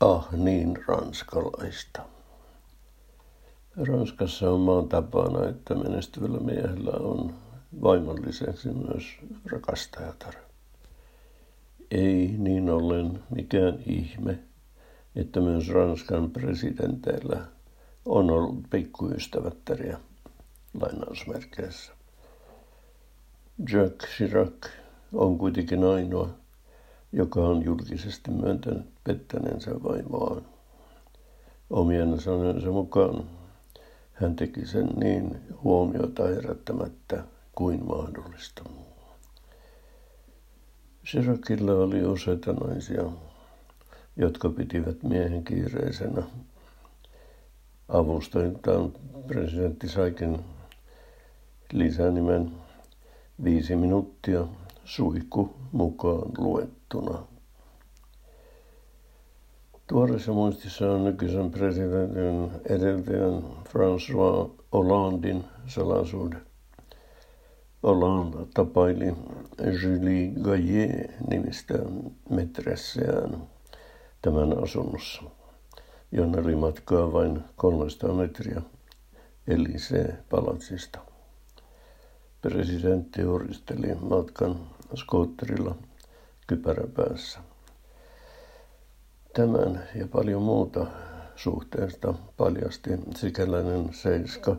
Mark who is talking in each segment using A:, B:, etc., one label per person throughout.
A: Ah niin ranskalaista. Ranskassa on maan tapana, että menestyvällä miehellä on vaimon lisäksi myös rakastajatar. Ei niin ollen mikään ihme, että myös Ranskan presidenteillä on ollut pikkuystävättäriä lainausmerkeissä. Jacques Chirac on kuitenkin ainoa, joka on julkisesti myöntänyt pettäneensä vaimoaan. Omien sanojensa mukaan hän teki sen niin huomiota herättämättä kuin mahdollista. Chiracilla oli useita naisia, jotka pitivät miehen kiireisenä. Avustajiltaan presidentti saikin lisänimen viisi minuuttia suihku mukaan luettuna. Tuoreessa muistissa on nykyisen presidentin edeltäjän François Hollandin salasuhde. Hollande tapaili Julie Gaillet nimistä metresseään tämän asunnossa, jonne oli matkaa vain 300 metriä Elysee-palatsista. Presidentti horisteli matkan skootterilla kypäräpäässä. Tämän ja paljon muuta suhteesta paljasti sikäläinen seiska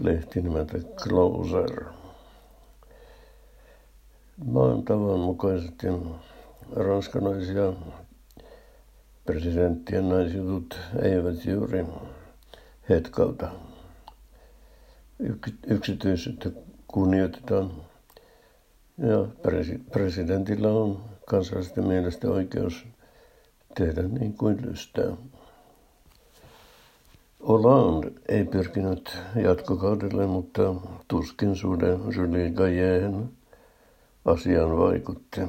A: lehti nimeltä Closer. Maan tavan mukaisesti ranskanaisia presidenttien naisjutut eivät juuri hetkauta. Yksityisyyttä kunnioitetaan ja presidentillä on kansalaisten mielestä oikeus tehdä niin kuin lystää. Hollande ei pyrkinyt jatkokaudelle, mutta tuskin suhde Julie Gayeen asiaan vaikutti.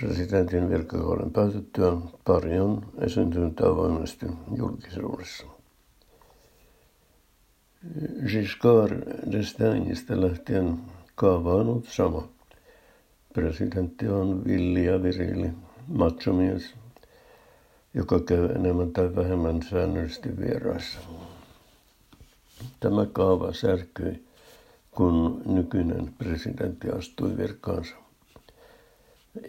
A: Presidentin virkakauden päätyttyä pari on esiintynyt avoimesti julkisuudessa. Giscard d'Estaingista lähtien kaava on ollut sama. Presidentti on villi ja virili, machomies, joka käy enemmän tai vähemmän säännöllisesti vieraissa. Tämä kaava särkyi, kun nykyinen presidentti astui virkaansa.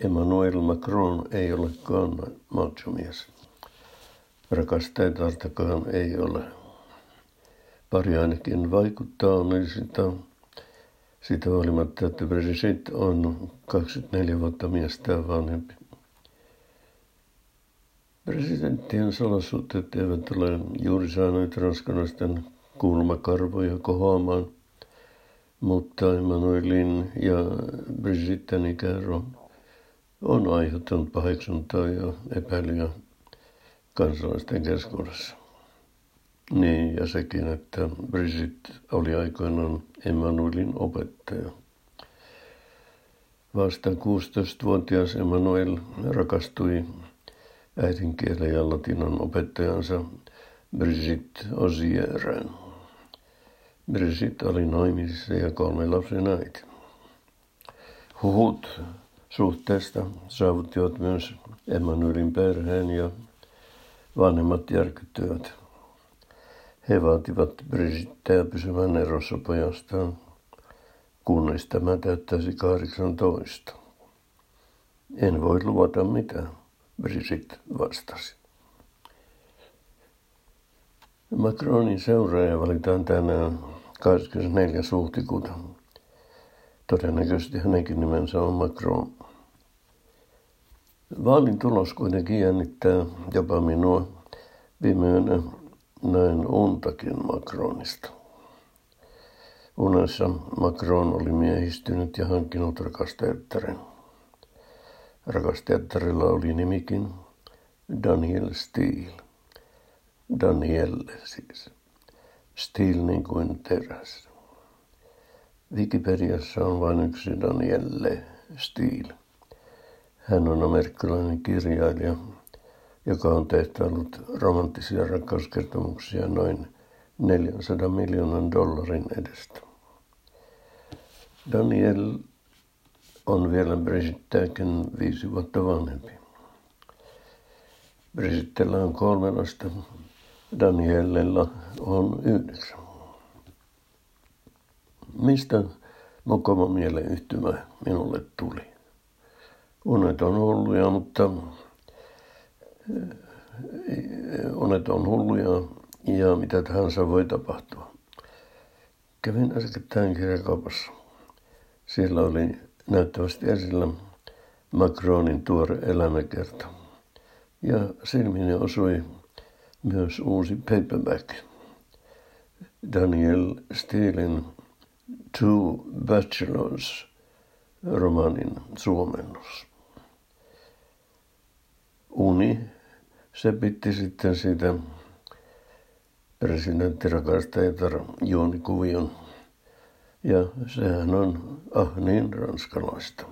A: Emmanuel Macron ei olekaan machomies. Rakastajatakaan ei ole. Pari ainakin vaikuttaa onnellisilta siitä huolimatta, että Brigitte on 24 vuotta miestä vanhempi. Presidenttien salasuhteet eivät ole juuri saaneet ranskalaisten kulmakarvoja kohoamaan, mutta Emmanuelin ja Brigitten ikäero on aiheuttanut paheksuntaa ja epäilyä kansalaisten keskuudessa. Niin, ja sekin, että Brigitte oli aikoinaan Emmanuelin opettaja. Vasta 16-vuotias Emmanuel rakastui äidinkielen ja latinan opettajansa Brigitte Osierään. Brigitte oli naimisissa ja kolme lapsen äiti. Huhut suhteesta saavuttivat myös Emmanuelin perheen ja vanhemmat järkyttyivät. He vaativat Brigitteä pysymään erossa pojastaan, kunnes tämä täyttäisi 18. En voi luvata mitään, Brigitte vastasi. Macronin seuraaja valitaan tänään 24. huhtikuuta. Todennäköisesti hänenkin nimensä on Macron. Vaalin tulos kuitenkin jännittää jopa minua. Viime yönä näin untakin Macronista. Unessa Macron oli miehistynyt ja hankkinut rakastajattaren. Rakastajattarilla oli nimikin Daniel Steele. Danielle siis. Steel niin kuin teräs. Wikipediassa on vain yksi Danielle Steel. Hän on amerikkalainen kirjailija, joka on tehtänyt romanttisia rakkauskertomuksia noin 400 miljoonan dollarin edestä. Daniel on vielä Bridget viisi vuotta vanhempi. Brisitellä on kolme lasta. Danielella on yhdeksän. Mistä mukava yhtymä minulle tuli? Unet on hulluja, mutta unet on hulluja ja mitä tahansa voi tapahtua. Kävin äskettäin kirjakaupassa. Siellä oli näyttävästi esillä Macronin tuore elämäkerta. Ja silmiini osui myös uusi paperback. Daniel Steelin Two Bachelors romanin suomennos. Uni, se pitti sitten siitä presidenttirakastajatar juonikuvion. Ja sehän on ah niin ranskalaista.